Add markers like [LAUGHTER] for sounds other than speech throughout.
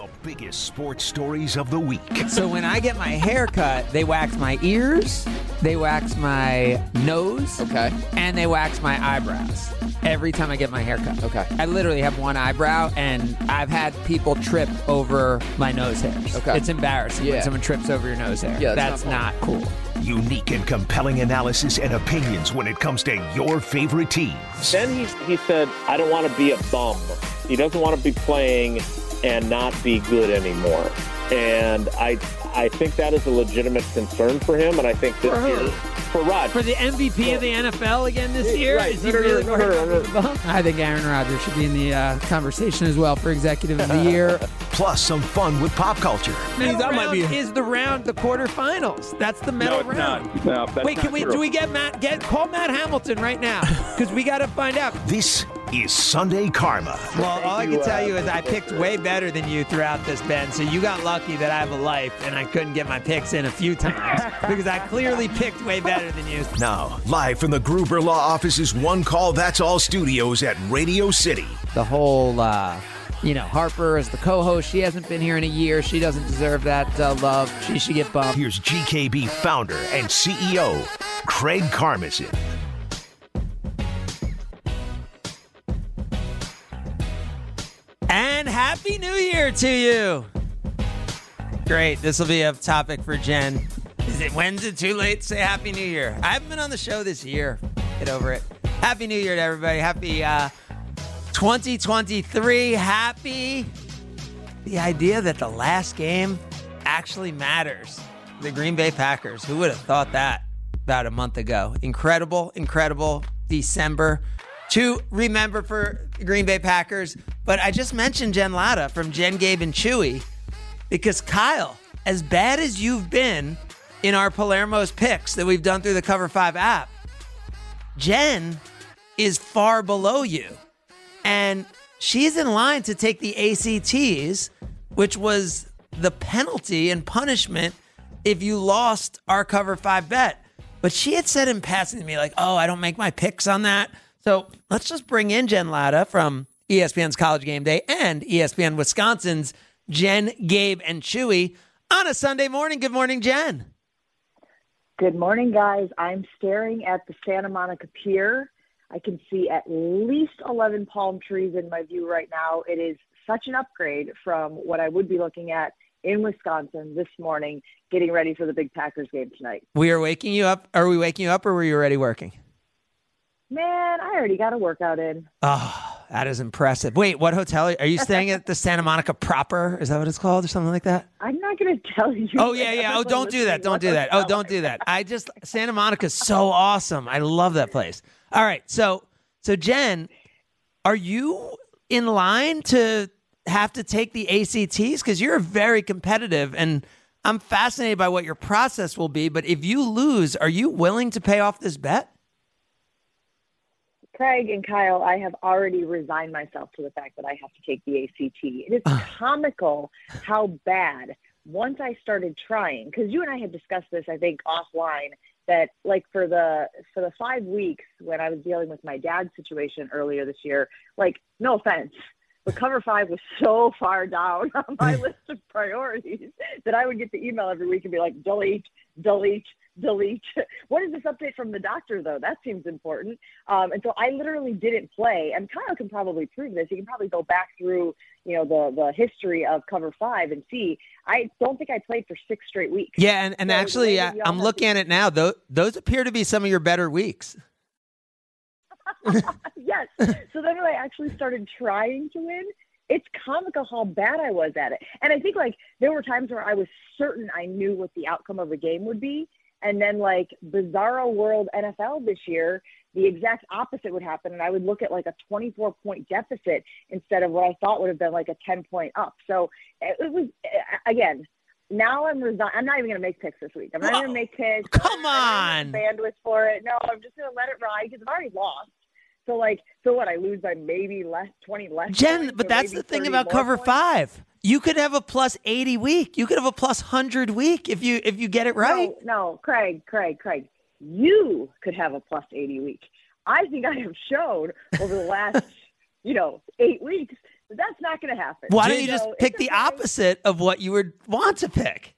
The biggest sports stories of the week. So when I get my hair cut, they wax my ears, they wax my nose, Okay. and they wax my eyebrows every time I get my hair cut. Okay. I literally have one eyebrow, and I've had people trip over my nose hairs. Okay. It's embarrassing when someone trips over your nose hair. Yeah, that's that's not not cool. Unique and compelling analysis and opinions when it comes to your favorite teams. Then he, he said, I don't want to be a bum. He doesn't want to be playing and not be good anymore. And I I think that is a legitimate concern for him. And I think this For year, for Rod, For the MVP of the NFL again this year, right. is he No, no, really no, no? I think Aaron Rodgers should be in the uh, conversation as well for Executive of the Year. [LAUGHS] Plus some fun with pop culture. Medal that might round be- is the round, the quarterfinals. That's the medal no, round. not. No, that's Wait, not can we true. do we get Matt get call Matt Hamilton right now because we got to find out. This is Sunday Karma. Well, all I you, can tell uh, you is I picked way better than you throughout this, Ben. So you got lucky that I have a life and I couldn't get my picks in a few times [LAUGHS] because I clearly picked way better than you. Now, live from the Gruber Law Office's One Call That's All studios at Radio City. The whole, uh, you know, Harper is the co-host. She hasn't been here in a year. She doesn't deserve that uh, love. She should get bumped. Here's GKB founder and CEO, Craig Karmazin. And Happy New Year to you. Great. This will be a topic for Jen. Is it when's it too late to say Happy New Year? I haven't been on the show this year. Get over it. Happy New Year to everybody. Happy uh, 2023. Happy the idea that the last game actually matters. The Green Bay Packers. Who would have thought that about a month ago? Incredible, incredible December to remember for Green Bay Packers. But I just mentioned Jen Latta from Jen, Gabe, and Chewy because Kyle, as bad as you've been in our Palermo's picks that we've done through the Cover 5 app, Jen is far below you. And she's in line to take the ACTs, which was the penalty and punishment if you lost our Cover 5 bet. But she had said in passing to me, like, oh, I don't make my picks on that. So let's just bring in Jen Latta from ESPN's College Game Day and ESPN Wisconsin's Jen, Gabe, and Chewy on a Sunday morning. Good morning, Jen. Good morning, guys. I'm staring at the Santa Monica Pier. I can see at least 11 palm trees in my view right now. It is such an upgrade from what I would be looking at in Wisconsin this morning, getting ready for the big Packers game tonight. We are waking you up. Are we waking you up or were you already working? Man, I already got a workout in. Oh, that is impressive. Wait, what hotel are you staying at? The Santa Monica proper? Is that what it's called or something like that? I'm not going to tell you. Oh yeah, yeah. Oh, don't do that. [LAUGHS] Don't do that. Oh, don't do that. I just Santa Monica's so awesome. I love that place. All right, so so Jen, are you in line to have to take the ACTs because you're very competitive and I'm fascinated by what your process will be. But if you lose, are you willing to pay off this bet? Craig and Kyle, I have already resigned myself to the fact that I have to take the ACT. It is comical how bad once I started trying, because you and I had discussed this, I think, offline, that like for the for the five weeks when I was dealing with my dad's situation earlier this year, like no offense, but cover five was so far down [LAUGHS] on my [LAUGHS] list of priorities that I would get the email every week and be like, delete, delete, delete. [LAUGHS] What is this update from the doctor though? That seems important. Um, and so I literally didn't play. And Kyle can probably prove this. He can probably go back through, you know, the the history of cover five and see. I don't think I played for six straight weeks. Yeah, and, and So actually, uh, I'm have looking at it now. Those those appear to be some of your better weeks. [LAUGHS] [LAUGHS] yes. So then when I actually started trying to win, it's comical how bad I was at it. And I think like there were times where I was certain I knew what the outcome of a game would be. And then like bizarro world NFL this year, the exact opposite would happen. And I would look at like a 24 point deficit instead of what I thought would have been like a 10 point up. So it, was, eh, again, now I'm resign. I'm not even going to make picks this week. I'm not going to make picks. Come on. don't have the bandwidth for it. No, I'm just going to let it ride because I've already lost. So like, so what? I lose by maybe less, twenty less. Jen, points, but or that's the thing about cover points? five. You could have a plus eighty week. You could have a plus hundred week if you if you get it right. No, no, Craig, Craig, Craig. You could have a plus eighty week. I think I have shown over the last, [LAUGHS] you know, eight weeks That's not going to happen. Why don't you So just pick the opposite of what you would want to pick?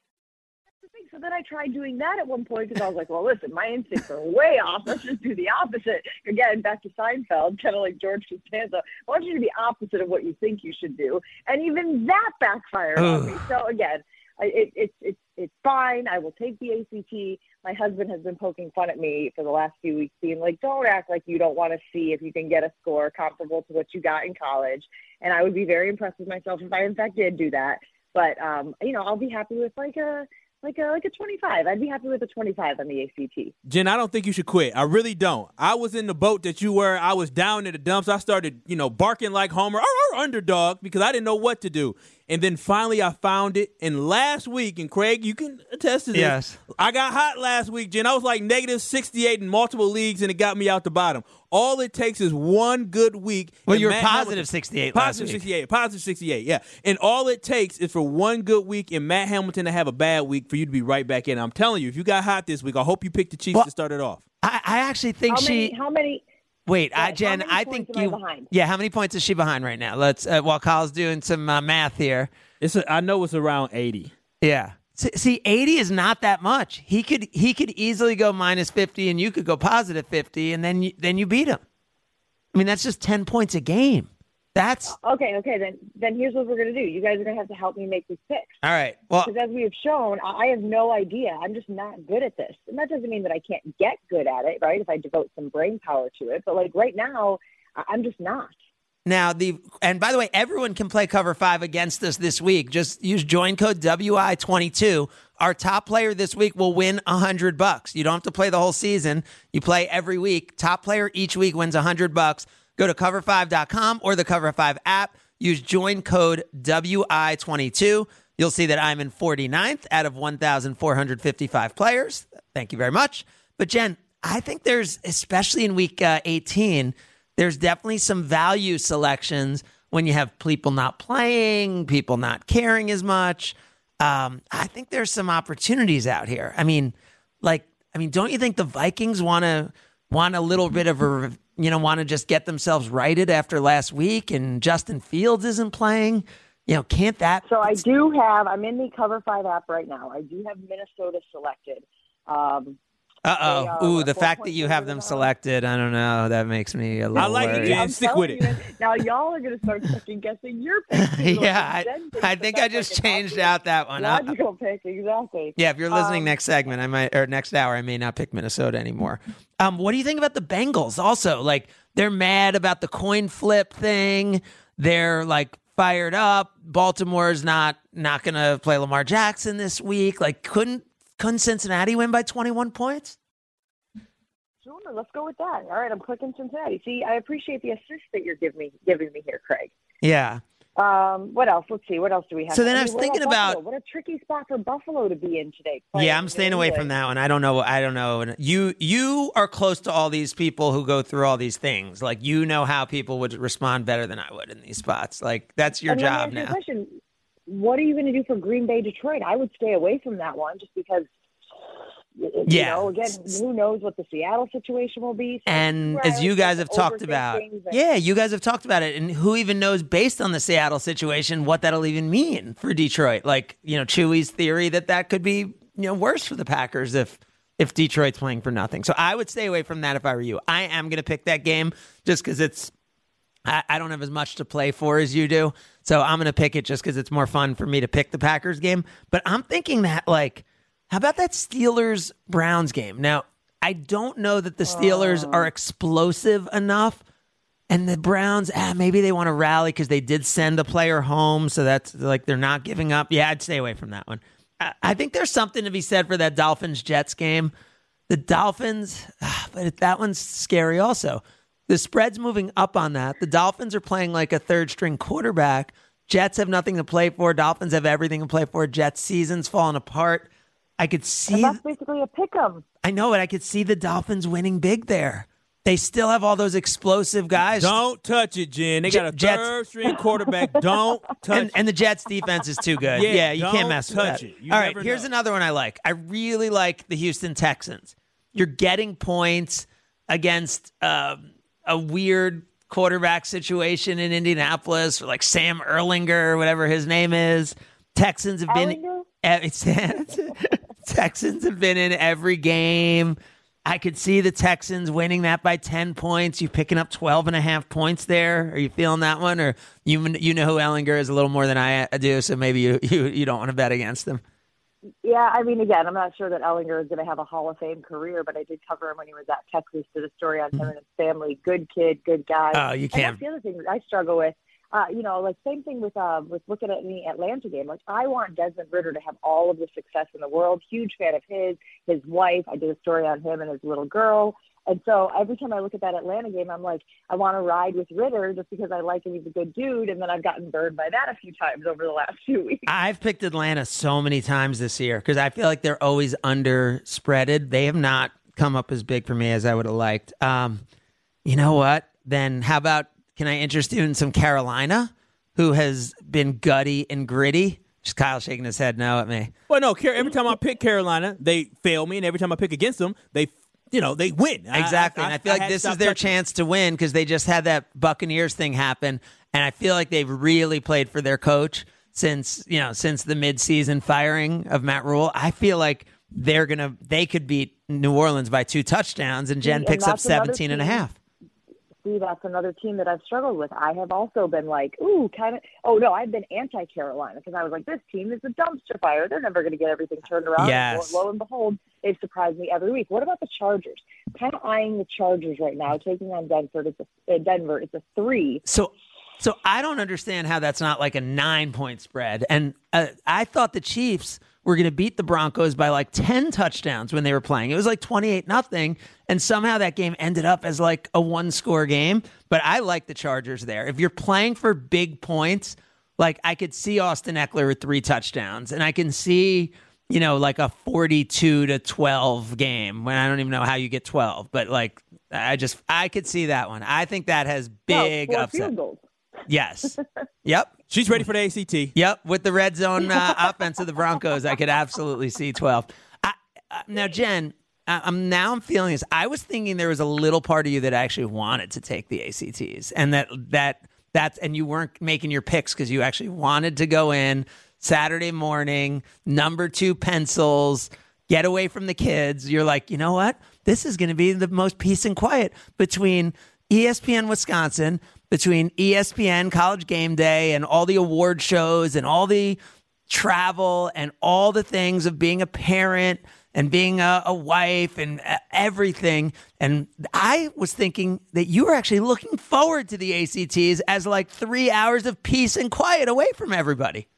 So then I tried doing that at one point because I was like, well, listen, my instincts are way off. Let's just do the opposite. Again, back to Seinfeld, kind of like George Costanza. I want you to be opposite of what you think you should do. And even that backfired on me. So again, I- it, it's it's it's fine. I will take the ACT. My husband has been poking fun at me for the last few weeks, being like, "Don't act like you don't want to see if you can get a score comparable to what you got in college." And I would be very impressed with myself if I in fact did do that. But um, you know, I'll be happy with like a like a like a 25. I'd be happy with a 25 on the ACT. Jen, I don't think you should quit. I really don't. I was in the boat that you were. I was down in the dumps. I started, you know, barking like Homer, "Arr, arr, underdog, because I didn't know what to do. And then finally I found it. And last week, and Craig, you can attest to this. Yes. I got hot last week, Jen. I was like negative 68 in multiple leagues, and it got me out the bottom. All it takes is one good week. Well, you're Matt positive Hamilton- 68 last Positive week. 68. Positive 68, yeah. And all it takes is for one good week and Matt Hamilton to have a bad week for you to be right back in. I'm telling you, if you got hot this week, I hope you picked the Chiefs Well- to start it off. I, I actually think How she. many? How many? Wait, I, how Jen, many I think am I you. behind? Yeah, how many points is she behind right now? Let's uh, while Kyle's doing some uh, math here. It's a, I know it's around 80. Yeah. See- See, 80 is not that much. He could he could easily go minus 50 and you could go positive 50 and then you, then you beat him. I mean, that's just 10 points a game. That's Okay, okay. Then then here's what we're gonna do. You guys are gonna have to help me make these picks. all right. Well, Because as we have shown, I have no idea. I'm just not good at this. And that doesn't mean that I can't get good at it, right? If I devote some brain power to it. But like right now, I'm just not. Now the and by the way, everyone can play cover five against us this week. Just use join code WI twenty two. Our top player this week will win a hundred bucks. You don't have to play the whole season. You play every week. Top player each week wins a hundred bucks. Go to cover5.com or the cover five app. Use join code WI twenty two. You'll see that I'm in 49th out of 1,455 players. Thank you very much. But Jen, I think there's, especially in week uh, 18, there's definitely some value selections when you have people not playing, people not caring as much. Um, I think there's some opportunities out here. I mean, like, I mean, don't you think the Vikings want to want a little bit of a, you know, want to just get themselves righted after last week, and Justin Fields isn't playing? You know, can't that? So I do have. I'm in the Cover Five app right now. I do have Minnesota selected. Um, Uh They oh. Ooh, the fact that you have them selected, I don't know. That makes me a little I like it, worried. Jen. I'm stick with it. you, Now y'all are going to start second guessing your [LAUGHS] pick. yeah, I, I think I just like changed obvious, out that one. Logical pick, exactly. yeah, if you're listening Um, next segment, I might or next hour, I may not pick Minnesota anymore. Um, what do you think about the Bengals? Also, like they're mad about the coin flip thing. They're like fired up. Baltimore's not not going to play Lamar Jackson this week. Like, couldn't couldn't Cincinnati win by 21 points? Sure, let's go with that. All right, I'm clicking Cincinnati. See, I appreciate the assist that you're giving me, giving me here, Craig. Yeah. Um, what else? Let's see. What else do we have? So then I mean, was thinking Buffalo? about- what a tricky spot for Buffalo to be in today. Yeah, I'm staying away from that one. I don't know. I don't know. And You you are close to all these people who go through all these things. Like you know how people would respond better than I would in these spots. Like that's your And job ask you a now. Question: What are you going to do for Green Bay, Detroit? I would stay away from that one just because. You Yeah. know, again, who knows what the Seattle situation will be? So And as you guys have talked about, and- yeah, you guys have talked about it, and who even knows based on the Seattle situation what that'll even mean for Detroit? Like you know, Chewy's theory that that could be you know worse for the Packers if if Detroit's playing for nothing. So I would stay away from that if I were you. I am going to pick that game just because it's I, I don't have as much to play for as you do. So I'm going to pick it just because it's more fun for me to pick the Packers game. But I'm thinking that, like, how about that Steelers Browns game? Now, I don't know that the Steelers are explosive enough. And the Browns, ah, maybe they want to rally because they did send a player home. So that's like they're not giving up. Yeah, I'd stay away from that one. I, I think there's something to be said for that Dolphins Jets game. The Dolphins, ah, but that one's scary also. The spread's moving up on that. The Dolphins are playing like a third string quarterback. Jets have nothing to play for. Dolphins have everything to play for. Jets season's falling apart. I could see And that's basically a pick 'em. I know it. I could see the Dolphins winning big there. They still have all those explosive guys. Don't touch it, Jen. They got a Jets- third string quarterback. [LAUGHS] Don't touch and, and the Jets defense is too good. [LAUGHS] Yeah, Yeah, you can't don't mess with that. it. You All right, here's know. another one I like. I really like the Houston Texans. You're getting points against um, a weird quarterback situation in Indianapolis, or like Sam Ehlinger, or whatever his name is. Texans have been [LAUGHS] [LAUGHS] Texans have been in every game. I could see the Texans winning that by 10 points. You picking up 12 and a half points there. Are you feeling that one? Or you you know who Ehlinger is a little more than I do, so maybe you, you, you don't want to bet against him. Yeah, I mean, again, I'm not sure that Ehlinger is going to have a Hall of Fame career, but I did cover him when he was at Texas. Did a story on him and his family. Good kid, good guy. Oh, you can't. And that's the other thing I struggle with uh, you know, like same thing with uh, with looking at the Atlanta game. Like I want Desmond Ridder to have all of the success in the world. Huge fan of his, his wife. I did a story on him and his little girl. And so every time I look at that Atlanta game, I'm like, I want to ride with Ritter just because I like him. He's a good dude. And then I've gotten burned by that a few times over the last [LAUGHS] few weeks. I've picked Atlanta so many times this year because I feel like they're always underspreaded. They have not come up as big for me as I would have liked. Um, you know what? Then how about can I interest you in some Carolina, who has been gutty and gritty? Just Kyle shaking his head no at me. Well, no. Every time I pick Carolina, they fail me, and every time I pick against them, they you know, they win. Exactly. I, I, and I feel I like this is their touching. chance to win because they just had that Buccaneers thing happen. And I feel like they've really played for their coach since, you know, since the midseason firing of Matt Rhule. I feel like they're going to, they could beat New Orleans by two touchdowns and Jen and picks up 17 and a half see that's another team that I've struggled with. I have also been like, ooh, kind of. Oh no, I've been anti Carolina because I was like, this team is a dumpster fire. They're never going to get everything turned around. Yes. And lo and behold, they've surprised me every week. What about the Chargers? Kind of eyeing the Chargers right now, taking on Denver. It's a uh, Denver. It's a three. So. So I don't understand how that's not like a nine point spread. And uh, I thought the Chiefs were going to beat the Broncos by like 10 touchdowns when they were playing. It was like 28 nothing and somehow that game ended up as like a one score game, but I like the Chargers there. If you're playing for big points, like I could see Austin Ekeler with 3 touchdowns and I can see you know, like a 42 to 12 game when I don't even know how you get 12, but like I just I could see that one. I think that has big well, upset. Yes. [LAUGHS] yep. She's ready for the ACT. Yep, with the red zone uh, [LAUGHS] offense of the Broncos, I could absolutely see twelve. I, uh, now, Jen, I'm now I'm feeling this. I was thinking there was a little part of you that actually wanted to take the ACTs, and that that that's and you weren't making your picks because you actually wanted to go in Saturday morning, number two pencils, get away from the kids. You're like, you know what? This is going to be the most peace and quiet between ESPN Wisconsin, between ESPN College Game Day and all the award shows and all the travel and all the things of being a parent and being a, a, wife and uh, everything. And I was thinking that you were actually looking forward to the ACTs as like three hours of peace and quiet away from everybody.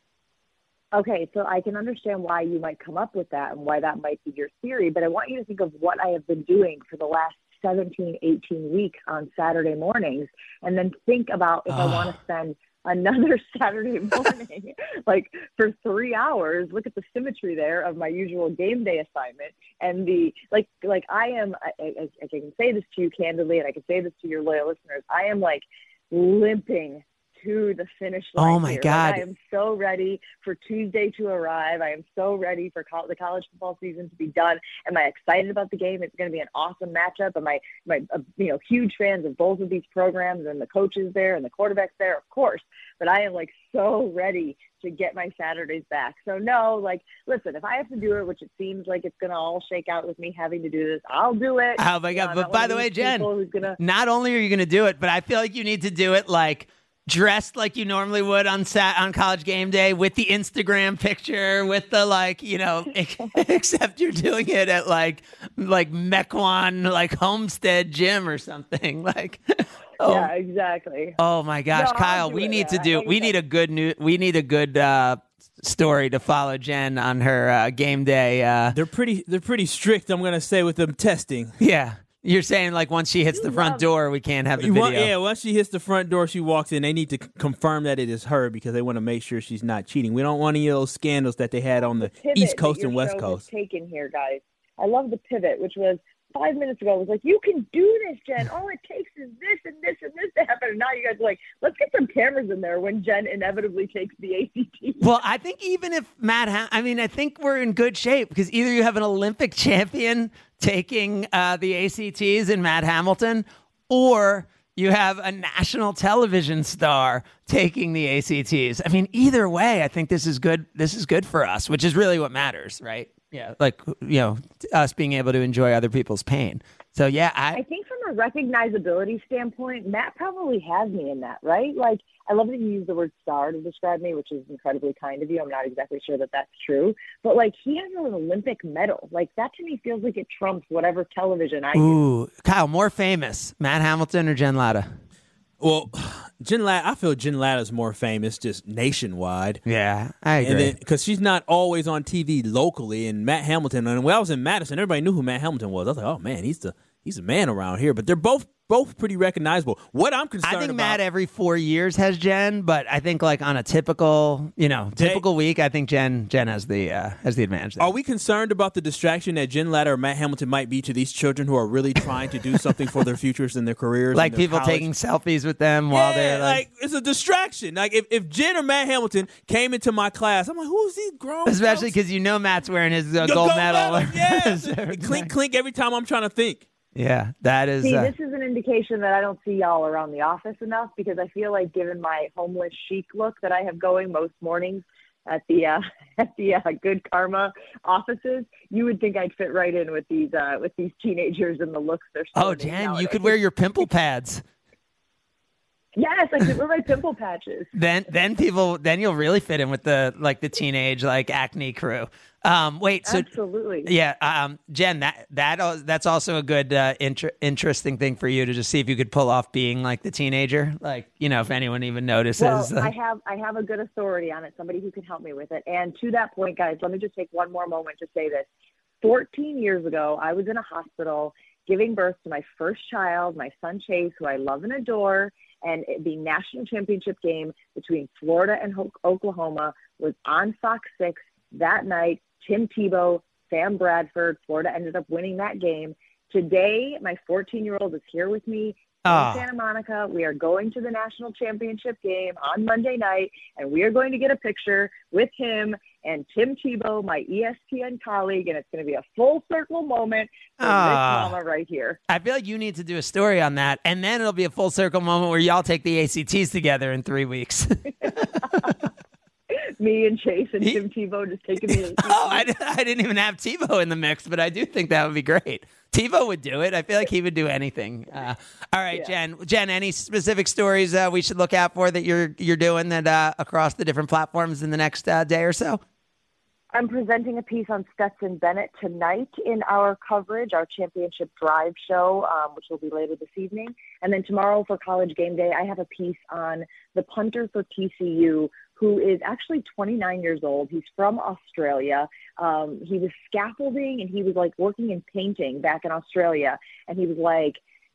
Okay, so I can understand why you might come up with that and why that might be your theory, but I want you to think of what I have been doing for the last 17, 18 weeks on Saturday mornings, and then think about if oh. I want to ah. spend another [LAUGHS] Saturday morning, like for three hours. Look at the symmetry there of my usual game day assignment and the like. Like I am, I, I, I can say this to you candidly, and I can say this to your loyal listeners. I am like limping to the finish line. Oh my here. God! Like, I am so ready for Tuesday to arrive. I am so ready for co- the college football season to be done. Am I excited about the game? It's going to be an awesome matchup. Am I, am I, uh, you know, huge fans of both of these programs and the coaches there and the quarterbacks there, of course. But I am like so ready to get my Saturdays back. So no, like, listen, if I have to do it, which it seems like it's going to all shake out with me having to do this, I'll do it. Oh my God! but by the way, Jen, gonna... not only are you going to do it, but I feel like you need to do it like dressed like you normally would on sat on college game day with the Instagram picture with the like you know [LAUGHS] except you're doing it at like like Mequon like Homestead gym or something [LAUGHS] like oh. yeah exactly. Oh my gosh no, Kyle we need yeah. to do we need a good new we need a good uh story to follow Jen on her uh, game day uh. They're pretty they're pretty strict I'm gonna say with them testing. Yeah you're saying like once she hits the front door, we can't have the video. yeah, once she hits the front door, she walks in. They need to c- confirm that it is her because they want to make sure she's not cheating. We don't want any of those scandals that they had on the, the East Coast and West Coast. Taken here, guys. I love the pivot, which was five minutes ago I was like, you can do this, Jen. All it takes is this and this and this to happen. And now you guys are like, let's get some cameras in there when Jen inevitably takes the ACT. Well, I think even if Matt, ha- I mean, I think we're in good shape because either you have an Olympic [LAUGHS] champion taking uh, the ACTs in Matt Hamilton, or you have a national television star taking the ACTs. I mean, either way, I think this is good. This is good for us, which is really what matters, right? Yeah, like you know, us being able to enjoy other people's pain. So yeah, I, I think from a recognizability standpoint, Matt probably has me in that, right? Like, I love that you use the word star to describe me, which is incredibly kind of you. I'm not exactly sure that that's true, but like, he has an Olympic medal. Like, that to me feels like it trumps whatever television I do. ooh, Kyle, more famous, Matt Hamilton or Jen Latta? Well, [SIGHS] Jen Latta, I feel Jen Latta's more famous just nationwide. Yeah, I agree. Because she's not always on TV locally, and Matt Hamilton, and when I was in Madison, everybody knew who Matt Hamilton was. I was like, oh man, he's the he's a man around here. But they're both both pretty recognizable. What I'm concerned about I think about, Matt every four years has Jen, but I think like on a typical, you know, They- typical week, I think Jen Jen has the uh, has the advantage. There. Are we concerned about the distraction that Jen Latta or Matt Hamilton might be to these children who are really trying to do [LAUGHS] something for their futures and their careers? like their people college? taking selfies with them while yeah, they're like, it's a distraction. Like if, if Jen or Matt Hamilton came into my class, I'm like, who's these grown? especially because you know Matt's wearing his uh, Yo, gold, medal. [LAUGHS] Yes. clink clink every time I'm trying to think. Yeah, that is. See, uh, this is an indication that I don't see y'all around the office enough because I feel like, given my homeless chic look that I have going most mornings at the uh, [LAUGHS] at the uh, Good Karma offices, you would think I'd fit right in with these uh, with these teenagers and the looks they're. oh, Jen, you could wear your pimple pads. Yes, I could wear my pimple patches. [LAUGHS] Then, then people, then you'll really fit in with the like the teenage like acne crew. Um, wait, so Absolutely. Yeah, um, Jen, that that that's also a good uh, inter- interesting thing for you to just see if you could pull off being like the teenager, like you know, if anyone even notices. Well, uh, I have I have a good authority on it, somebody who can help me with it. And to that point, guys, let me just take one more moment to say this. 14 years ago, I was in a hospital giving birth to my first child, my son Chase, who I love and adore. And the national championship game between Florida and Oklahoma was on Fox 6 that night. Tim Tebow, Sam Bradford, Florida ended up winning that game. Today, my 14 year old is here with me Ah. in Santa Monica. We are going to the national championship game on Monday night, and we are going to get a picture with him and Tim Tebow, my ESPN colleague, and it's going to be a full circle moment for Ah. this mama right here. I feel like you need to do a story on that, and then it'll be a full circle moment where y'all take the ACTs together in three weeks. [LAUGHS] Me and Chase and He- Tim Tebow just taking me. [LAUGHS] oh, I, I didn't even have Tebow in the mix, but I do think that would be great. Tebow would do it. I feel like he would do anything. Uh, all right, Yeah. Jen. Jen, any specific stories uh, we should look out for that you're you're doing that uh, across the different platforms in the next uh, day or so? I'm presenting a piece on Stetson Bennett tonight in our coverage, our championship drive show, um, which will be later this evening. And then tomorrow for College Game Day, I have a piece on the punter for TCU, who is actually 29 years old. He's from Australia. Um, he was scaffolding and he was like working in painting back in Australia. And he was like,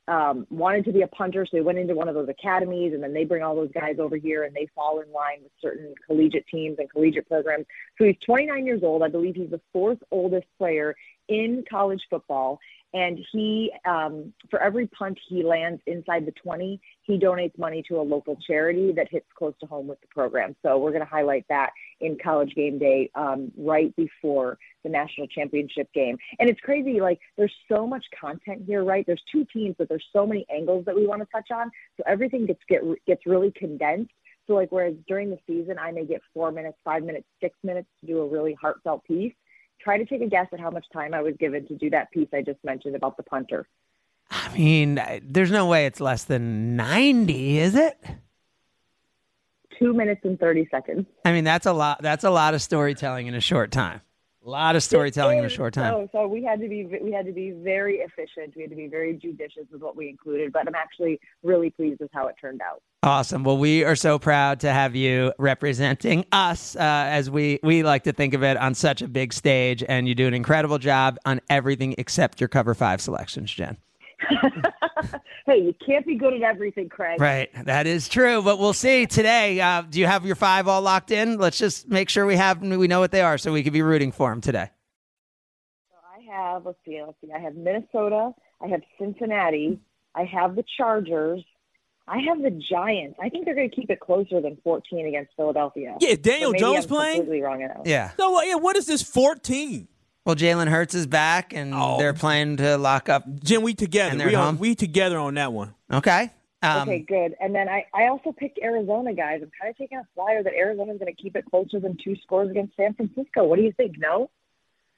um, wanted to be a punter, so he went into one of those academies, and then they bring all those guys over here, and they fall in line with certain collegiate teams and collegiate programs. So he's 29 years old. I believe he's the fourth oldest player in college football, and he, um, for every punt he lands inside the 20, he donates money to a local charity that hits close to home with the program. So we're going to highlight that in College Game Day um, right before the national championship game. And it's crazy, like there's so much content here, right? There's two teams, but there's so many angles that we want to touch on. So everything gets get gets really condensed. So like whereas during the season I may get four minutes, five minutes, six minutes to do a really heartfelt piece. Try to take a guess at how much time I was given to do that piece I just mentioned about the punter. I mean, there's no way it's less than 90, is it? Two minutes and thirty seconds. I mean, that's a lot. That's a lot of storytelling in a short time. A lot of storytelling in a short time. So, so we had to be we had to be very efficient. We had to be very judicious with what we included. But I'm actually really pleased with how it turned out. Awesome. Well, we are so proud to have you representing us, uh, as we we like to think of it, on such a big stage, and you do an incredible job on everything except your cover five selections, Jen. [LAUGHS] hey, you can't be good at everything, Craig. Right, that is true. But we'll see today. Uh, do you have your five all locked in? Let's just make sure we have we know what they are, so we can be rooting for them today. So I have let's see, let's see. I have Minnesota. I have Cincinnati. I have the Chargers. I have the Giants. I think they're going to keep it closer than 14 against Philadelphia. Yeah, Daniel But maybe Jones I'm playing. Completely wrong. Now. Yeah. So yeah, what is this 14? Well, Jalen Hurts is back, and Oh. they're planning to lock up. Jen, we together. And We home? on, we together on that one. Okay. Um, okay, good. And then I, I also picked Arizona, guys. I'm kind of taking a flyer that Arizona's going to keep it closer than two scores against San Francisco. What do you think? No?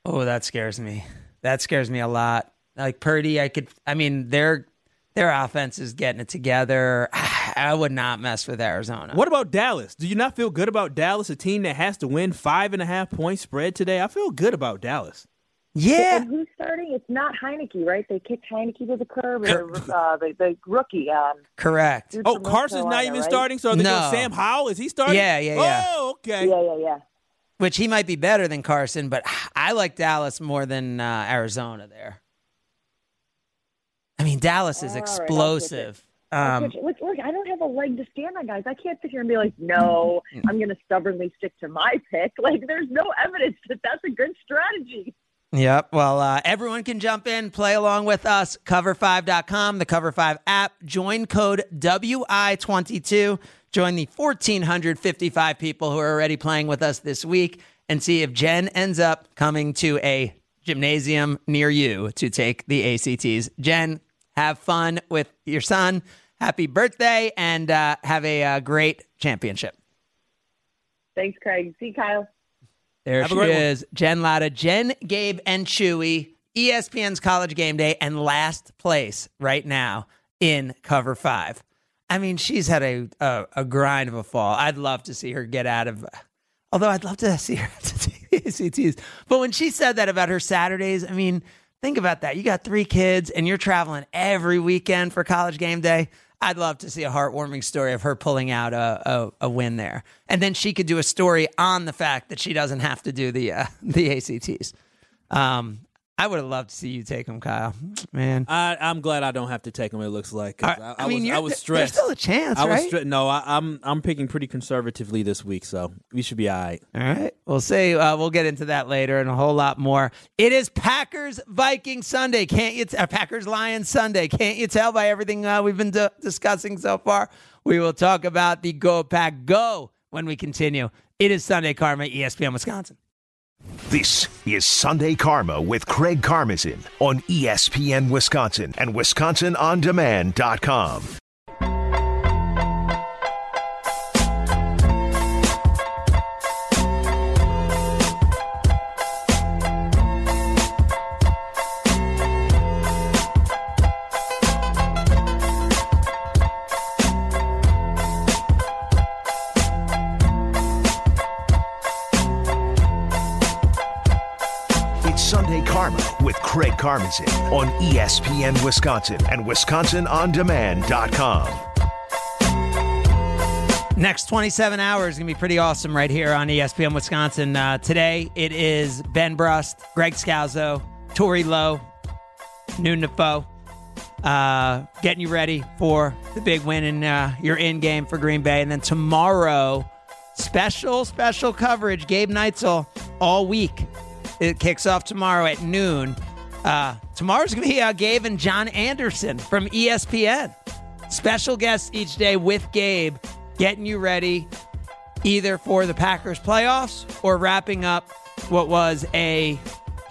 Oh, that scares me. That scares me a lot. Like Purdy, I could. I mean, their their offense is getting it together. [SIGHS] I would not mess with Arizona. What about Dallas? Do you not feel good about Dallas, a team that has to win five and a half point spread today? I feel good about Dallas. Yeah. And who's starting? It's not Heinicke, right? They kicked Heinicke to the curb. Or, uh, the, the rookie. Um, Correct. Oh, from North Carson's not even right? starting, so they're No. Sam Howell. Is he starting? Yeah, yeah, yeah. Oh, okay. Yeah, yeah, yeah. Which he might be better than Carson, but [SIGHS] I like Dallas more than uh, Arizona there. I mean, Dallas is All right, I'll switch it. explosive. Um, Look, look, I don't have a leg to stand on, guys. I can't sit here and be like, no, Mm. I'm going to stubbornly stick to my pick. [LAUGHS] Like, there's no evidence that that's a good strategy. Yep. Well, uh, everyone can jump in, play along with us. Cover5.com, the Cover5 app. Join code WI22. Join the 1,455 people who are already playing with us this week and see if Jen ends up coming to a gymnasium near you to take the ACTs. Jen, have fun with your son. Happy birthday and uh, have a uh, great championship. Thanks, Craig. See, Kyle. There Have she great one. is, Jen Latta, Jen, Gabe, and Chewy, ESPN's College Game Day, and last place right now in Cover Five. I mean, she's had a a, a grind of a fall. I'd love to see her get out of. Although I'd love to see her to take the [LAUGHS] ACTs, but when she said that about her Saturdays, I mean, think about that. You got three kids, and you're traveling every weekend for College Game Day. I'd love to see a heartwarming story of her pulling out a, a, a win there, and then she could do a story on the fact that she doesn't have to do the uh, [LAUGHS] the ACTs. Um, I would have loved to see you take them, Kyle. Man, I, I'm glad I don't have to take them. It looks like I, I, I mean, was, I was there's still a chance, I was right? stre- no, I, I'm I'm picking pretty conservatively this week, so we should be all right. All right. We'll say uh, we'll get into that later and a whole lot more. It is Packers Viking Sunday. Can't you? T- uh, Packers Lions Sunday. Can't you tell by everything uh, we've been d- discussing so far? We will talk about the Go Pack Go when we continue. It is Sunday Karma, ESPN Wisconsin. This is Sunday Karma with Craig Karmazin on ESPN Wisconsin and WisconsinOnDemand.com. Karmazin on ESPN Wisconsin and WisconsinOnDemand.com. Next 27 hours is going to be pretty awesome right here on ESPN Wisconsin. Uh, today it is Ben Brust, Greg Scalzo, Tori Lowe, Noon Defoe, uh, getting you ready for the big win in uh, your in game for Green Bay. And then tomorrow, special, special coverage. Gabe Neitzel all week. It kicks off tomorrow at noon. Uh, tomorrow's going to be uh, Gabe and John Anderson from ESPN. Special guests each day with Gabe, getting you ready either for the Packers playoffs or wrapping up what was a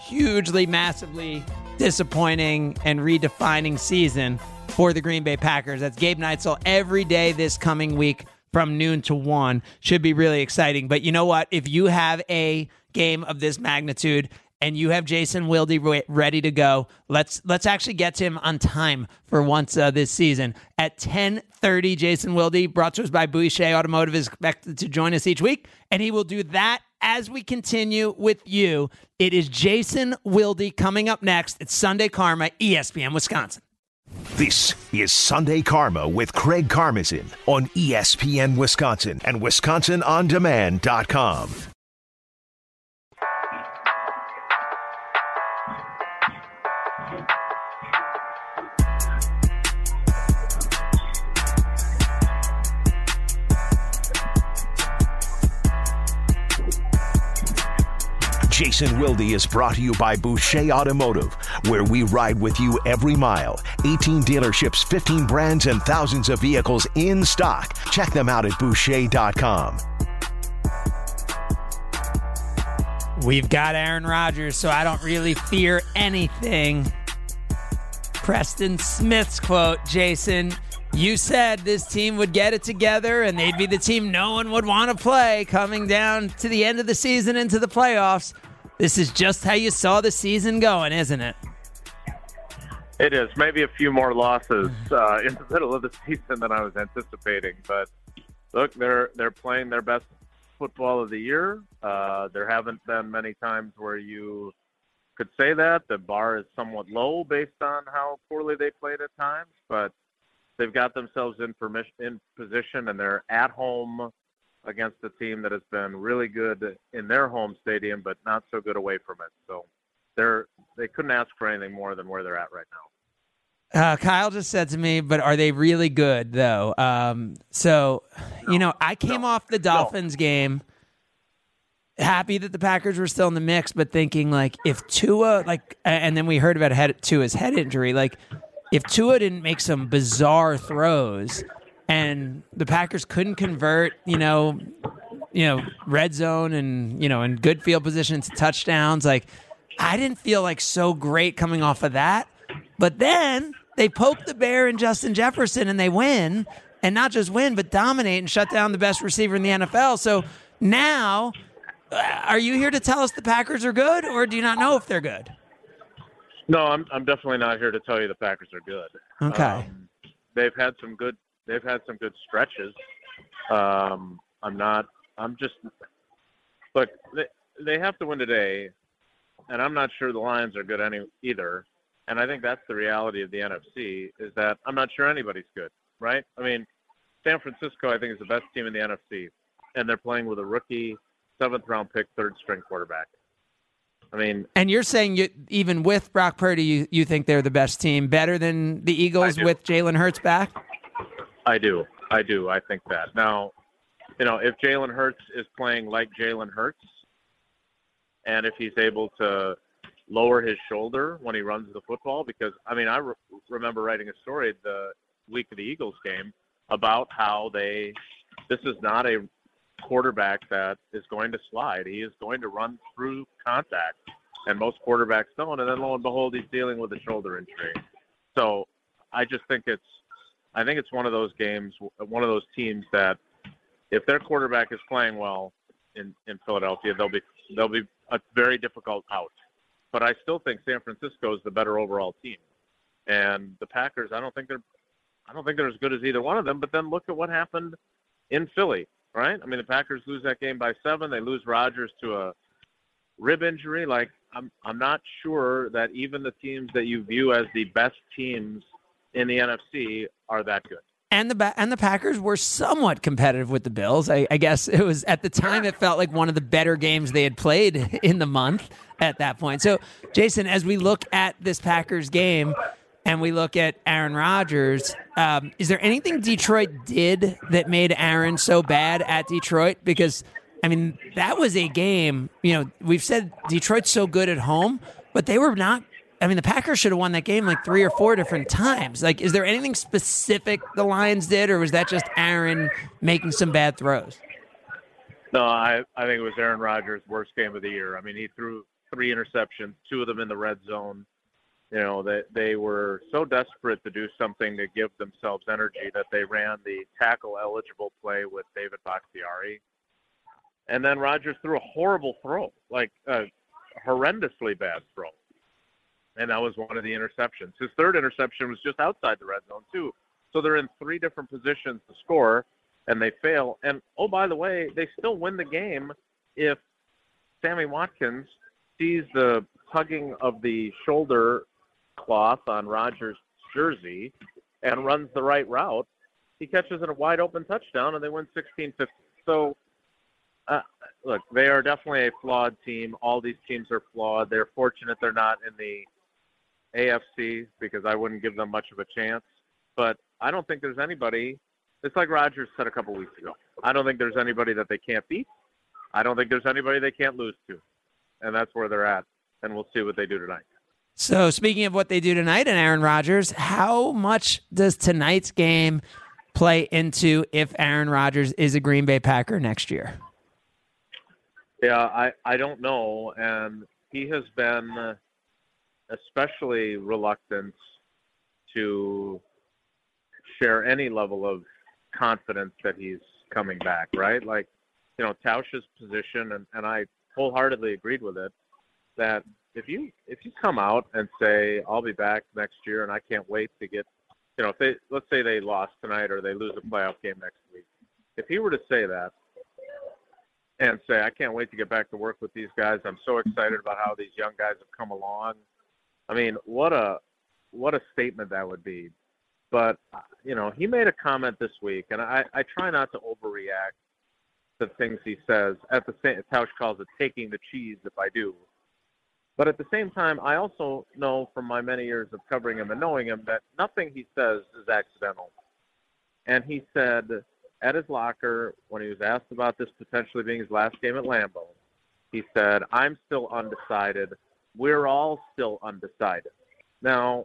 hugely, massively disappointing and redefining season for the Green Bay Packers. That's Gabe Neitzel every day this coming week from noon to one. Should be really exciting. But you know what? If you have a game of this magnitude and you have Jason Wilde re- ready to go, let's let's actually get to him on time for once uh, this season at 10:30. Jason Wilde, brought to us by Boucher Automotive, is expected to join us each week, and he will do that as we continue with you. It is Jason Wilde coming up next. It's Sunday Karma, ESPN Wisconsin. This is Sunday Karma with Craig Karmazin on ESPN Wisconsin and WisconsinOnDemand.com. Jason Wilde is brought to you by Boucher Automotive, where we ride with you every mile. 18 dealerships, 15 brands, and thousands of vehicles in stock. Check them out at Boucher.com. We've got Aaron Rodgers, so I don't really fear anything. Preston Smith's quote, Jason, You said this team would get it together and they'd be the team no one would want to play coming down to the end of the season into the playoffs. This is just how you saw the season going, isn't it? It is. Maybe a few more losses [SIGHS] uh, in the middle of the season than I was anticipating. But look, they're they're playing their best football of the year. Uh, there haven't been many times where you could say that. The bar is somewhat low based on how poorly they played at times, but they've got themselves in, permission, in position, and they're at home against a team that has been really good in their home stadium, but not so good away from it. So they're they couldn't ask for anything more than where they're at right now. Uh, Kyle just said to me, but are they really good though? Um, so, no, you know, I came no, off the Dolphins no. game happy that the Packers were still in the mix, but thinking like if Tua like, and then we heard about head, Tua's head injury, like if Tua didn't make some bizarre throws and the Packers couldn't convert, you know, you know, red zone and you know, in good field position to touchdowns, like I didn't feel like so great coming off of that. But then they poke the bear in Justin Jefferson and they win, and not just win, but dominate and shut down the best receiver in the NFL. So now, uh, are you here to tell us the Packers are good, or do you not know if they're good? No, I'm I'm definitely not here to tell you the Packers are good. Okay. Um, they've had some good they've had some good stretches. Um, I'm not I'm just look they they have to win today, and I'm not sure the Lions are good any either. And I think that's the reality of the NFC is that I'm not sure anybody's good, right? I mean, San Francisco I think is the best team in the NFC, and they're playing with a rookie seventh round pick, third string quarterback. I mean, and you're saying you, even with Brock Purdy, you, you think they're the best team, better than the Eagles with Jalen Hurts back? I do. I do. I think that. Now, you know, if Jalen Hurts is playing like Jalen Hurts, and if he's able to lower his shoulder when he runs the football, because I mean, I re- remember writing a story the week of the Eagles game about how they. This is not a quarterback that is going to slide. He is going to run through contact, and most quarterbacks don't. And then lo and behold, he's dealing with a shoulder injury. So I just think it's, I think it's one of those games, one of those teams that, if their quarterback is playing well in in Philadelphia, they'll be they'll be a very difficult out. But I still think San Francisco is the better overall team, and the Packers. I don't think they're, I don't think they're as good as either one of them. But then look at what happened in Philly right? I mean, the Packers lose that game by seven. They lose Rodgers to a rib injury. Like, I'm I'm not sure that even the teams that you view as the best teams in the NFC are that good. And the and the Packers were somewhat competitive with the Bills. I, I guess it was at the time it felt like one of the better games they had played [LAUGHS] in the month at that point. So, Jason, as we look at this Packers game, and we look at Aaron Rodgers, um, is there anything Detroit did that made Aaron so bad at Detroit? Because, I mean, that was a game, you know, we've said Detroit's so good at home, but they were not. I mean, the Packers should have won that game like three or four different times. Like, is there anything specific the Lions did, or was that just Aaron making some bad throws? No, I, I think it was Aaron Rodgers' worst game of the year. I mean, he threw three interceptions, two of them in the red zone you know they they were so desperate to do something to give themselves energy that they ran the tackle eligible play with David Bakhtiari, and then Rodgers threw a horrible throw, like a horrendously bad throw, and that was one of the interceptions. His third interception was just outside the red zone too, so they're in three different positions to score, and they fail. And oh by the way, they still win the game if Sammy Watkins sees the tugging of the shoulder cloth on Rodgers' jersey and runs the right route, he catches in a wide open touchdown and they win 16 15. So, uh, look, they are definitely a flawed team. All these teams are flawed. They're fortunate they're not in the AFC because I wouldn't give them much of a chance. But I don't think there's anybody. It's like Rodgers said a couple weeks ago. I don't think there's anybody that they can't beat. I don't think there's anybody they can't lose to. And that's where they're at. And we'll see what they do tonight. So, speaking of what they do tonight and Aaron Rodgers, how much does tonight's game play into if Aaron Rodgers is a Green Bay Packer next year? Yeah, I, I don't know. And he has been especially reluctant to share any level of confidence that he's coming back, right? Like, you know, Tausch's position, and, and I wholeheartedly agreed with it, that if you if you come out and say I'll be back next year and I can't wait to get, you know, if they let's say they lost tonight or they lose a playoff game next week, if he were to say that and say I can't wait to get back to work with these guys, I'm so excited about how these young guys have come along. I mean, what a what a statement that would be. But you know, he made a comment this week, and I, I try not to overreact to things he says. At the same, Tausch calls it taking the cheese if I do. But at the same time, I also know from my many years of covering him and knowing him that nothing he says is accidental. And he said at his locker when he was asked about this potentially being his last game at Lambeau, he said, I'm still undecided. We're all still undecided. Now,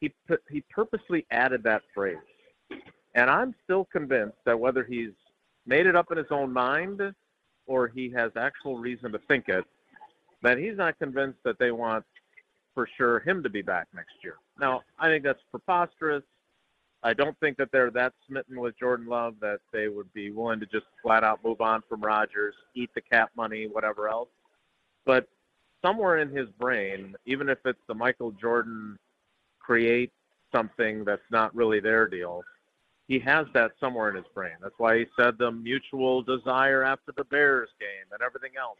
he, he purposely added that phrase. And I'm still convinced that whether he's made it up in his own mind or he has actual reason to think it, that he's not convinced that they want for sure him to be back next year. Now, I think that's preposterous. I don't think that they're that smitten with Jordan Love that they would be willing to just flat out move on from Rodgers, eat the cap money, whatever else. But somewhere in his brain, even if it's the Michael Jordan create something that's not really their deal, he has that somewhere in his brain. That's why he said the mutual desire after the Bears game and everything else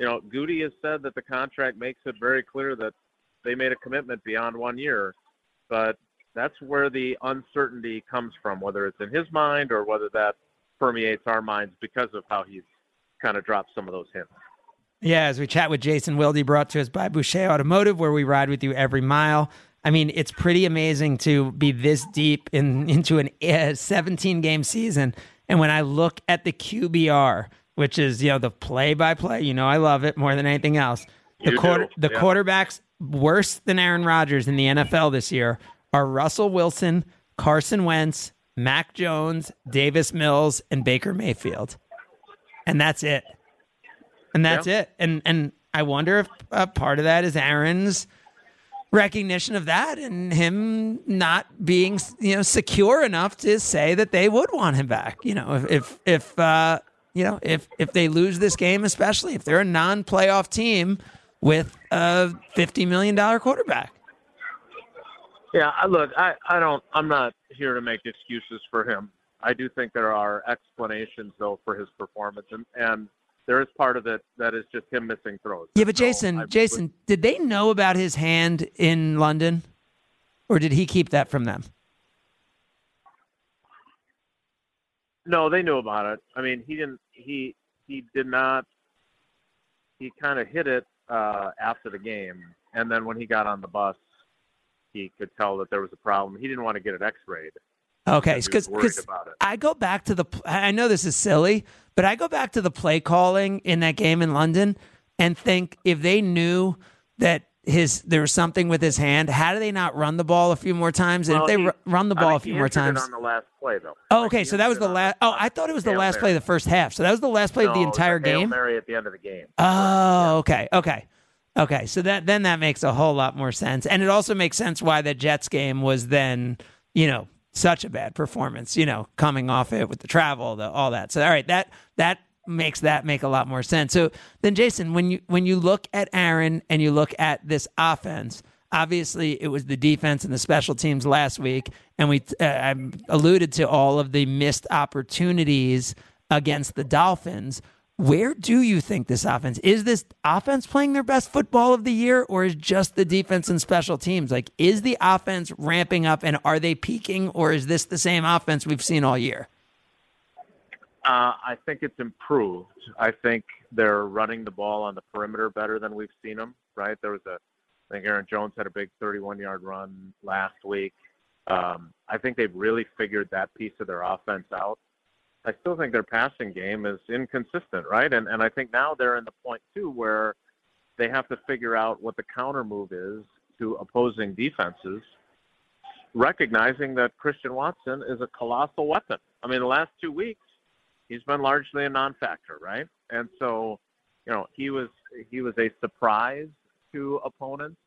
you know, Gutey has said that the contract makes it very clear that they made a commitment beyond one year, but that's where the uncertainty comes from, whether it's in his mind or whether that permeates our minds because of how he's kind of dropped some of those hints. Yeah, as we chat with Jason Wilde, brought to us by Boucher Automotive, where we ride with you every mile. I mean, it's pretty amazing to be this deep in into an uh, 17 game season. And when I look at the QBR, which is you know the play by play. You know I love it more than anything else. The quarter, the yeah. quarterbacks worse than Aaron Rodgers in the NFL this year are Russell Wilson, Carson Wentz, Mac Jones, Davis Mills, and Baker Mayfield, and that's it. And that's yeah. it. And and I wonder if a part of that is Aaron's recognition of that and him not being you know secure enough to say that they would want him back. You know, if if if uh, you know, if if they lose this game, especially if they're a non-playoff team with a fifty million dollar quarterback. Yeah, I look, I I don't. I'm not here to make excuses for him. I do think there are explanations though for his performance, and and there is part of it that is just him missing throws. Yeah, but Jason, so Jason, did they know about his hand in London, or did he keep that from them? No, they knew about it. I mean, he didn't. He he did not. He kind of hit it uh, after the game, and then when he got on the bus, he could tell that there was a problem. He didn't want to get it X-rayed. Okay, because I go back to the. I know this is silly, but I go back to the play calling in that game in London and think if they knew that his there was something with his hand. How do they not run the ball a few more times? And well, if they he, run the ball I a few more times, on the last play though. Oh, okay. So that was the oh, last. Oh, I thought it was the last Mary. play of the first half. So that was the last play no, of the entire game. Mary at the end of the game. Oh, okay, okay, okay. So that then that makes a whole lot more sense, and it also makes sense why the Jets game was then you know such a bad performance. You know, coming off it with the travel, the all that. So all right, that that makes that make a lot more sense. So then, Jason, when you when you look at Aaron and you look at this offense, obviously it was the defense and the special teams last week, and we uh, I alluded to all of the missed opportunities against the Dolphins. Where do you think this offense is? This offense playing their best football of the year, or is just the defense and special teams? Like, is the offense ramping up, and are they peaking, or is this the same offense we've seen all year? Uh, I think it's improved. I think they're running the ball on the perimeter better than we've seen them. Right? There was a, I think Aaron Jones had a big 31-yard run last week. Um, I think they've really figured that piece of their offense out. I still think their passing game is inconsistent, right? And and I think now they're in the point too where they have to figure out what the counter move is to opposing defenses, recognizing that Christian Watson is a colossal weapon. I mean, the last two weeks he's been largely a non-factor, right? And so, you know, he was he was a surprise to opponents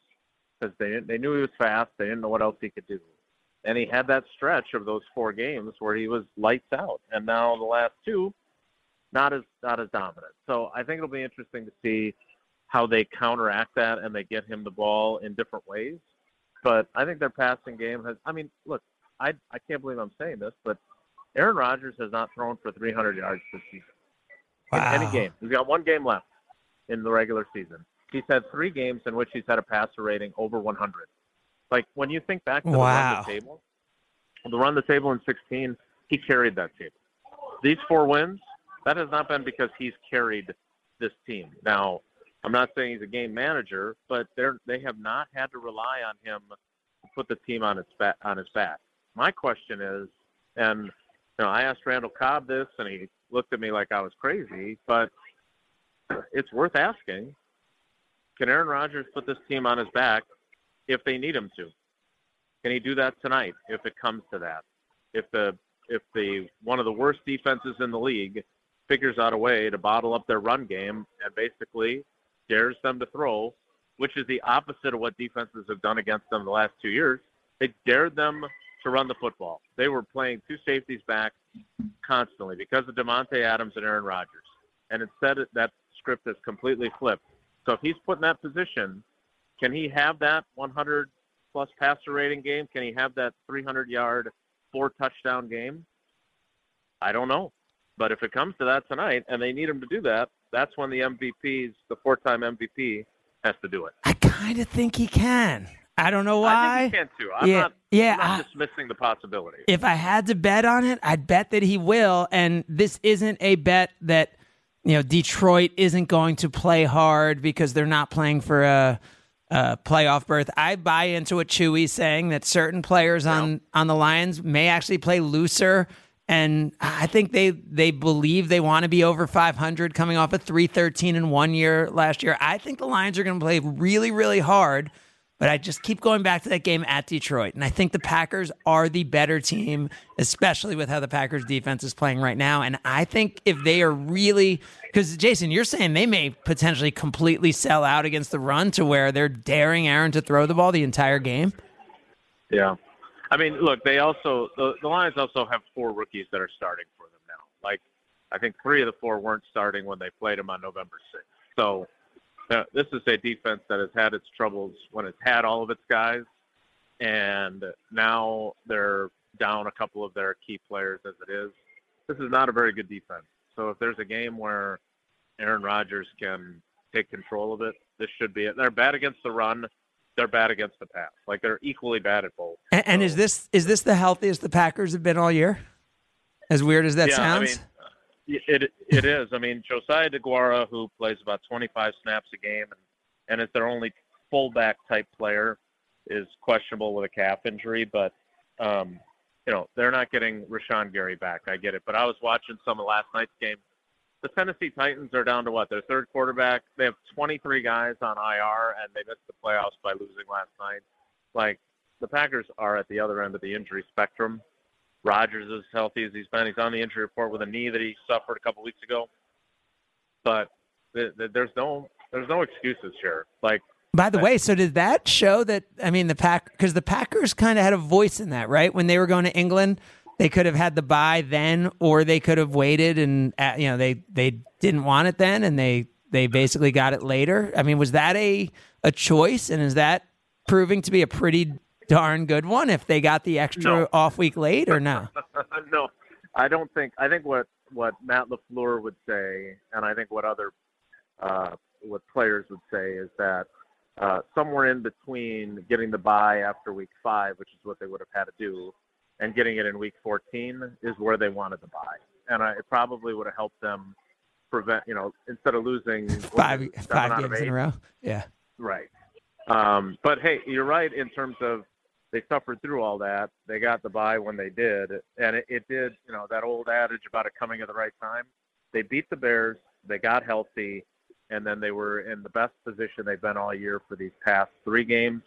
because they didn't they knew he was fast. They didn't know what else he could do. And he had that stretch of those four games where he was lights out, and now the last two, not as not as dominant. So I think it'll be interesting to see how they counteract that and they get him the ball in different ways. But I think their passing game has. I mean, look, I I can't believe I'm saying this, but Aaron Rodgers has not thrown for 300 yards this season Wow. in any game. He's got one game left in the regular season. He's had three games in which he's had a passer rating over 100. Like when you think back to the Wow. run the table, the run the table in 16, he carried that table. These four wins, that has not been because he's carried this team. Now, I'm not saying he's a game manager, but they're they have not had to rely on him to put the team on its back on his back. My question is, and you know, I asked Randall Cobb this, and he looked at me like I was crazy, but it's worth asking. Can Aaron Rodgers put this team on his back if they need him to? Can he do that tonight if it comes to that? If the if the one of the worst defenses in the league figures out a way to bottle up their run game and basically dares them to throw, which is the opposite of what defenses have done against them the last two years. They dared them to run the football. They were playing two safeties back constantly because of Davante Adams and Aaron Rodgers. And instead, that script is completely flipped. So if he's put in that position, can he have that 100 plus passer rating game? Can he have that 300 yard, four touchdown game? I don't know. But if it comes to that tonight and they need him to do that, that's when the MVP's, the four time MVP, has to do it. I kind of think he can. I don't know why. I think he can too. I'm Yeah, not, yeah, I'm not dismissing the possibility. if I had to bet on it, I'd bet that he will. And this isn't a bet that you know Detroit isn't going to play hard because they're not playing for a, a playoff berth. I buy into what Chewy's saying that certain players on on the Lions may actually play looser. And I think they they believe they want to be over 500 coming off a 313 in one year last year. I think the Lions are going to play really really hard. But I just keep going back to that game at Detroit. And I think the Packers are the better team, especially with how the Packers defense is playing right now. And I think if they are really, because Jason, you're saying they may potentially completely sell out against the run to where they're daring Aaron to throw the ball the entire game. Yeah. I mean, look, they also the, the Lions also have four rookies that are starting for them now. Like, I think three of the four weren't starting when they played them on November 6th. So, uh, this is a defense that has had its troubles when it's had all of its guys, and now they're down a couple of their key players as it is. This is not a very good defense. So, if there's a game where Aaron Rodgers can take control of it, this should be it. They're bad against the run they're bad against the pass. Like they're equally bad at both. And, and is this is this the healthiest the Packers have been all year? As weird as that yeah, sounds. I mean, it it is. I mean, Josiah Deguara, who plays about 25 snaps a game, and and is their only fullback type player, is questionable with a calf injury. But um, you know, they're not getting Rashan Gary back. I get it. But I was watching some of last night's game. The Tennessee Titans are down to what? Their third quarterback. They have 23 guys on IR, and they missed the playoffs by losing last night. Like the Packers are at the other end of the injury spectrum. Rodgers is healthy as he's been. He's on the injury report with a knee that he suffered a couple weeks ago. But th- th- there's no there's no excuses here. Like By the way, so did that show that I mean the pack because the Packers kind of had a voice in that, right? When they were going to England, they could have had the bye then, or they could have waited and uh, you know they they didn't want it then, and they they basically got it later. I mean, was that a a choice, and is that proving to be a pretty darn good one if they got the extra No. off week late or no? [LAUGHS] no, I don't think. I think what what Matt LaFleur would say, and I think what other uh, what players would say is that uh, somewhere in between getting the bye after week five, which is what they would have had to do, and getting it in week 14 is where they wanted the bye, and I, it probably would have helped them prevent, you know, instead of losing Five five games in a row, yeah. Right. Um, but hey, you're right in terms of they suffered through all that. They got the bye when they did, and it, it did. You know that old adage about it coming at the right time. They beat the Bears. They got healthy, and then they were in the best position they've been all year for these past three games,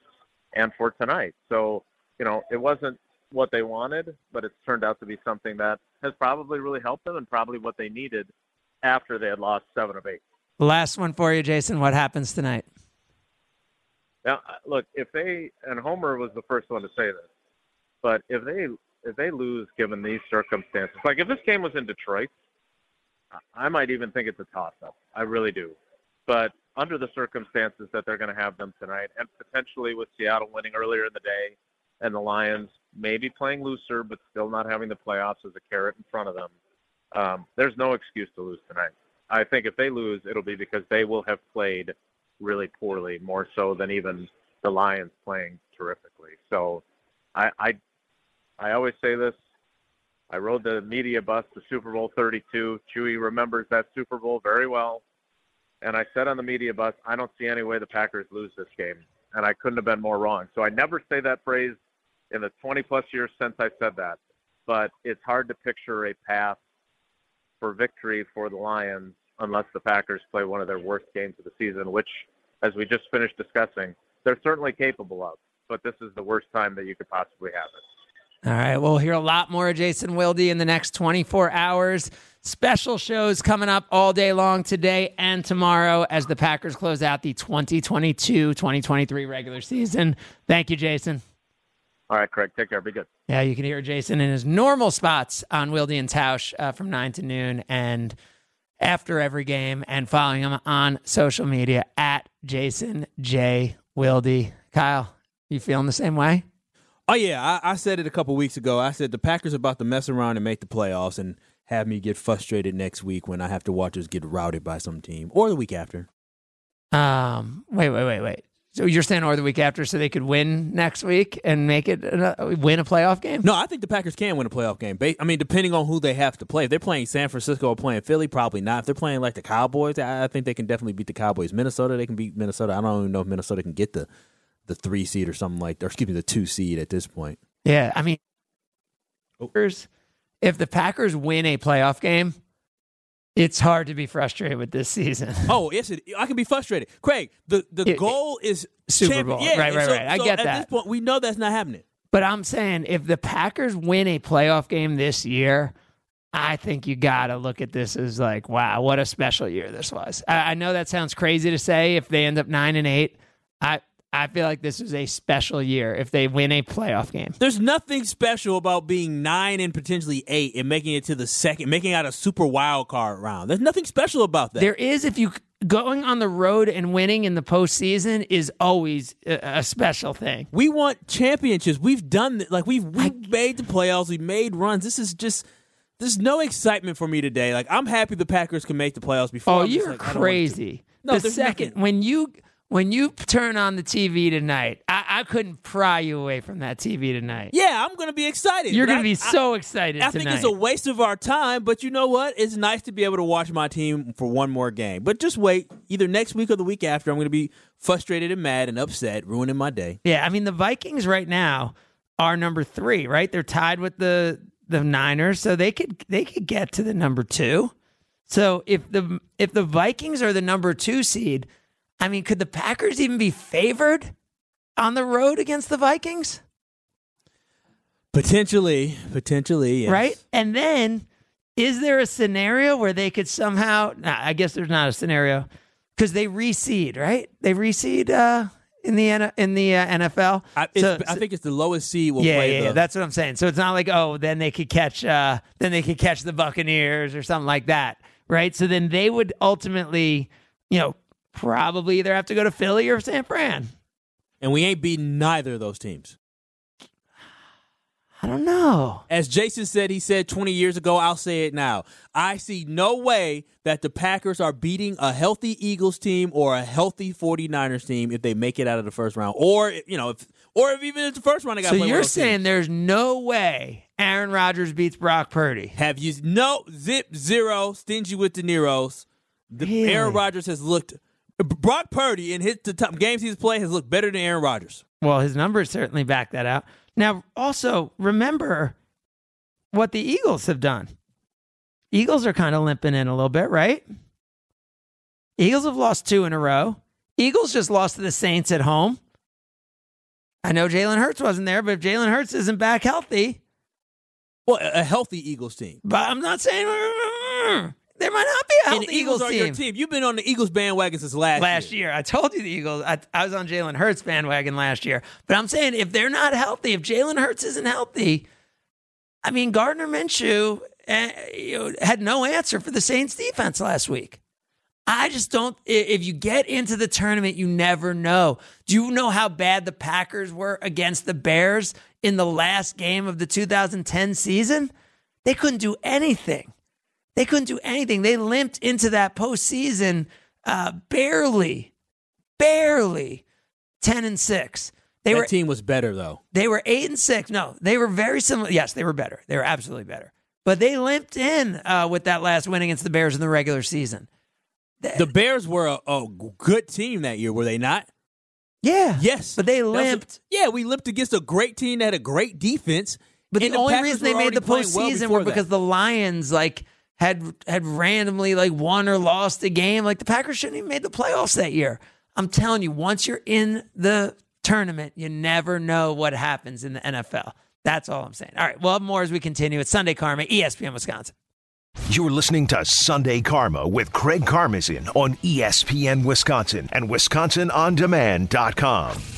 and for tonight. So you know it wasn't what they wanted, but it's turned out to be something that has probably really helped them, and probably what they needed after they had lost seven of eight. Last one for you, Jason. What happens tonight? Now, uh, look, if they and Homer was the first one to say this, But if they if they lose given these circumstances, like if this game was in Detroit, I might even think it's a toss up. I really do. But under the circumstances that they're going to have them tonight, and potentially with Seattle winning earlier in the day, and the Lions maybe playing looser but still not having the playoffs as a carrot in front of them, um, there's no excuse to lose tonight. I think if they lose, it'll be because they will have played really poorly, more so than even the Lions playing terrifically. So, I I, I always say this. I rode the media bus to Super Bowl 32. Chewy remembers that Super Bowl very well. And I said on the media bus, I don't see any way the Packers lose this game. And I couldn't have been more wrong. So I never say that phrase in the 20 plus years since I said that. But it's hard to picture a path for victory for the Lions unless the Packers play one of their worst games of the season, which, as we just finished discussing, they're certainly capable of. But this is the worst time that you could possibly have it. All right, we'll hear a lot more of Jason Wilde in the next 24 hours. Special shows coming up all day long today and tomorrow as the Packers close out the 2022 2023 regular season. Thank you, Jason. All right, Craig. Take care. Be good. Yeah, you can hear Jason in his normal spots on Wilde and Tausch uh, from 9 to noon and after every game and following him on social media at Jason J. Wilde. Kyle, you feeling the same way? Oh yeah, I, I said it a couple weeks ago. I said the Packers are about to mess around and make the playoffs and have me get frustrated next week when I have to watch us get routed by some team or the week after. Um, wait, wait, wait, wait. So you're saying or the week after, so they could win next week and make it a, win a playoff game? No, I think the Packers can win a playoff game. I mean, depending on who they have to play. If they're playing San Francisco or playing Philly, probably not. If they're playing like the Cowboys, I think they can definitely beat the Cowboys. Minnesota, they can beat Minnesota. I don't even know if Minnesota can get the the three seed or something like, or excuse me, the two seed at this point. Yeah, I mean, oh. if the Packers win a playoff game, it's hard to be frustrated with this season. [LAUGHS] Oh, yes, it, I can be frustrated. Craig, the, the it, goal is Super champion. Bowl. Yeah, right, right, so, right. I so get at that. At this point, we know that's not happening. But I'm saying if the Packers win a playoff game this year, I think you got to look at this as like, wow, what a special year this was. I, I know that sounds crazy to say if they end up nine and eight. I I feel like this is a special year if they win a playoff game. There's nothing special about being nine and potentially eight and making it to the second, making out a super wild card round. There's nothing special about that. There is if you going on the road and winning in the postseason is always a, special thing. We want championships. We've done like we've we made the playoffs. We made runs. This is just. There's no excitement for me today. Like I'm happy the Packers can make the playoffs before. Oh, you're like, crazy. No, the second nothing. when you when you turn on the TV tonight, I, I, couldn't pry you away from that TV tonight. Yeah, I'm going to be excited. You're going to be so excited. I, I think it's a waste of our time, but you know what? It's nice to be able to watch my team for one more game. But just wait, either next week or the week after, I'm going to be frustrated and mad and upset, ruining my day. Yeah, I mean the Vikings right now are number three, right? They're tied with the the Niners, so they could they could get to the number two. So if the if the Vikings are the number two seed I mean, could the Packers even be favored on the road against the Vikings? Potentially, potentially, yes. Right? And then is there a scenario where they could somehow nah, I guess there's not a scenario because they reseed, right? They reseed uh, in the in the uh, NFL. I, so, I, think it's the lowest seed will yeah, play. Yeah, the, yeah, that's what I'm saying. So it's not like oh, then they could catch uh, then they could catch the Buccaneers or something like that, right? So then they would ultimately, you know, probably either have to go to Philly or San Fran. And we ain't beating neither of those teams. I don't know. As Jason said, he said 20 years ago, I'll say it now. I see no way that the Packers are beating a healthy Eagles team or a healthy 49ers team if they make it out of the first round. Or, you know, if or if even if the first round they got So you're saying teams. there's no way Aaron Rodgers beats Brock Purdy. Have you no zip zero stingy with De Niro's. The really? Aaron Rodgers has looked Brock Purdy in his the top games he's played has looked better than Aaron Rodgers. Well, his numbers certainly back that out. Now, also remember what the Eagles have done. Eagles are kind of limping in a little bit, right? Eagles have lost two in a row. Eagles just lost to the Saints at home. I know Jalen Hurts wasn't there, but if Jalen Hurts isn't back healthy, well, a healthy Eagles team. But I'm not saying There might not be a And healthy the Eagles, are team. your team. You've been on the Eagles bandwagon since last last year. I told you the Eagles. I, I was on Jalen Hurts bandwagon last year, but I'm saying if they're not healthy, if Jalen Hurts isn't healthy, I mean Gardner Minshew uh, you know, had no answer for the Saints defense last week. I just don't. i- If you get into the tournament, you never know. Do you know how bad the Packers were against the Bears in the last game of the 2010 season? They couldn't do anything. They couldn't do anything. They limped into that postseason uh, barely, barely 10 and 6. They That were team was better though. they were 8 and 6. No, they were very similar. Yes, they were better. They were absolutely better. But they limped in uh, with that last win against the Bears in the regular season. The Bears were a, a good team that year, were they not? Yeah. Yes, But they That was a- limped. yeah, we limped against a great team that had a great defense. But and the only reason they made the well postseason before were that. because the Lions like had had randomly like won or lost a game. Like the Packers shouldn't even made the playoffs that year. I'm telling you, once you're in the tournament, you never know what happens in the NFL. That's all I'm saying. All right, we'll more as we continue. It's Sunday Karma, ESPN Wisconsin. You're listening to Sunday Karma with Craig Karmazin on ESPN Wisconsin and WisconsinOnDemand.com.